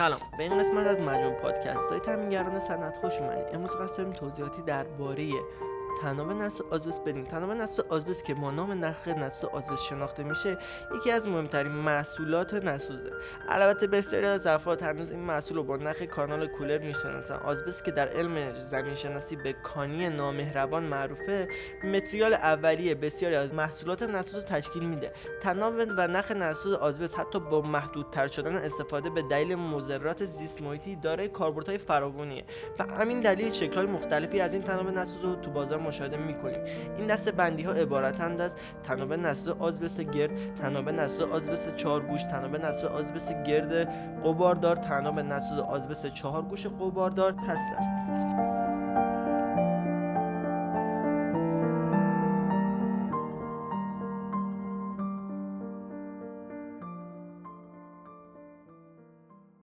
سلام. به این قسمت از مجموع پادکست های تامینگران صنعت خوش اومدید امروز قصد توضیحاتی درباره تناب نسل آزبست بدیم. تناب نسل آزبست که با نام نخ نسل آزبست شناخته میشه یکی از مهمترین محصولات نسوزه البته بسیاری از افراد هنوز این محصول رو با نخ کانال کولر می‌شناسن. آزبست که در علم زمین شناسی به کانی نامهربان معروفه متریال اولیه بسیاری از محصولات نسوز تشکیل میده. تناب و نخ نسوز آزبست حتی با محدودتر شدن استفاده به دلیل مضرات زیست محیطی دارای کاربردهای فراوانیه. و همین دلیل شکل‌های مختلفی از این تناب نسوز رو تو بازار مشاهده می‌کنیم. این دسته بندی ها عبارتند از تنابه نسل آزبس گرد تنابه نسل آزبس چهارگوش تنابه نسل آزبس گرد قباردار تنابه نسل آزبس چهارگوش قباردار هستند.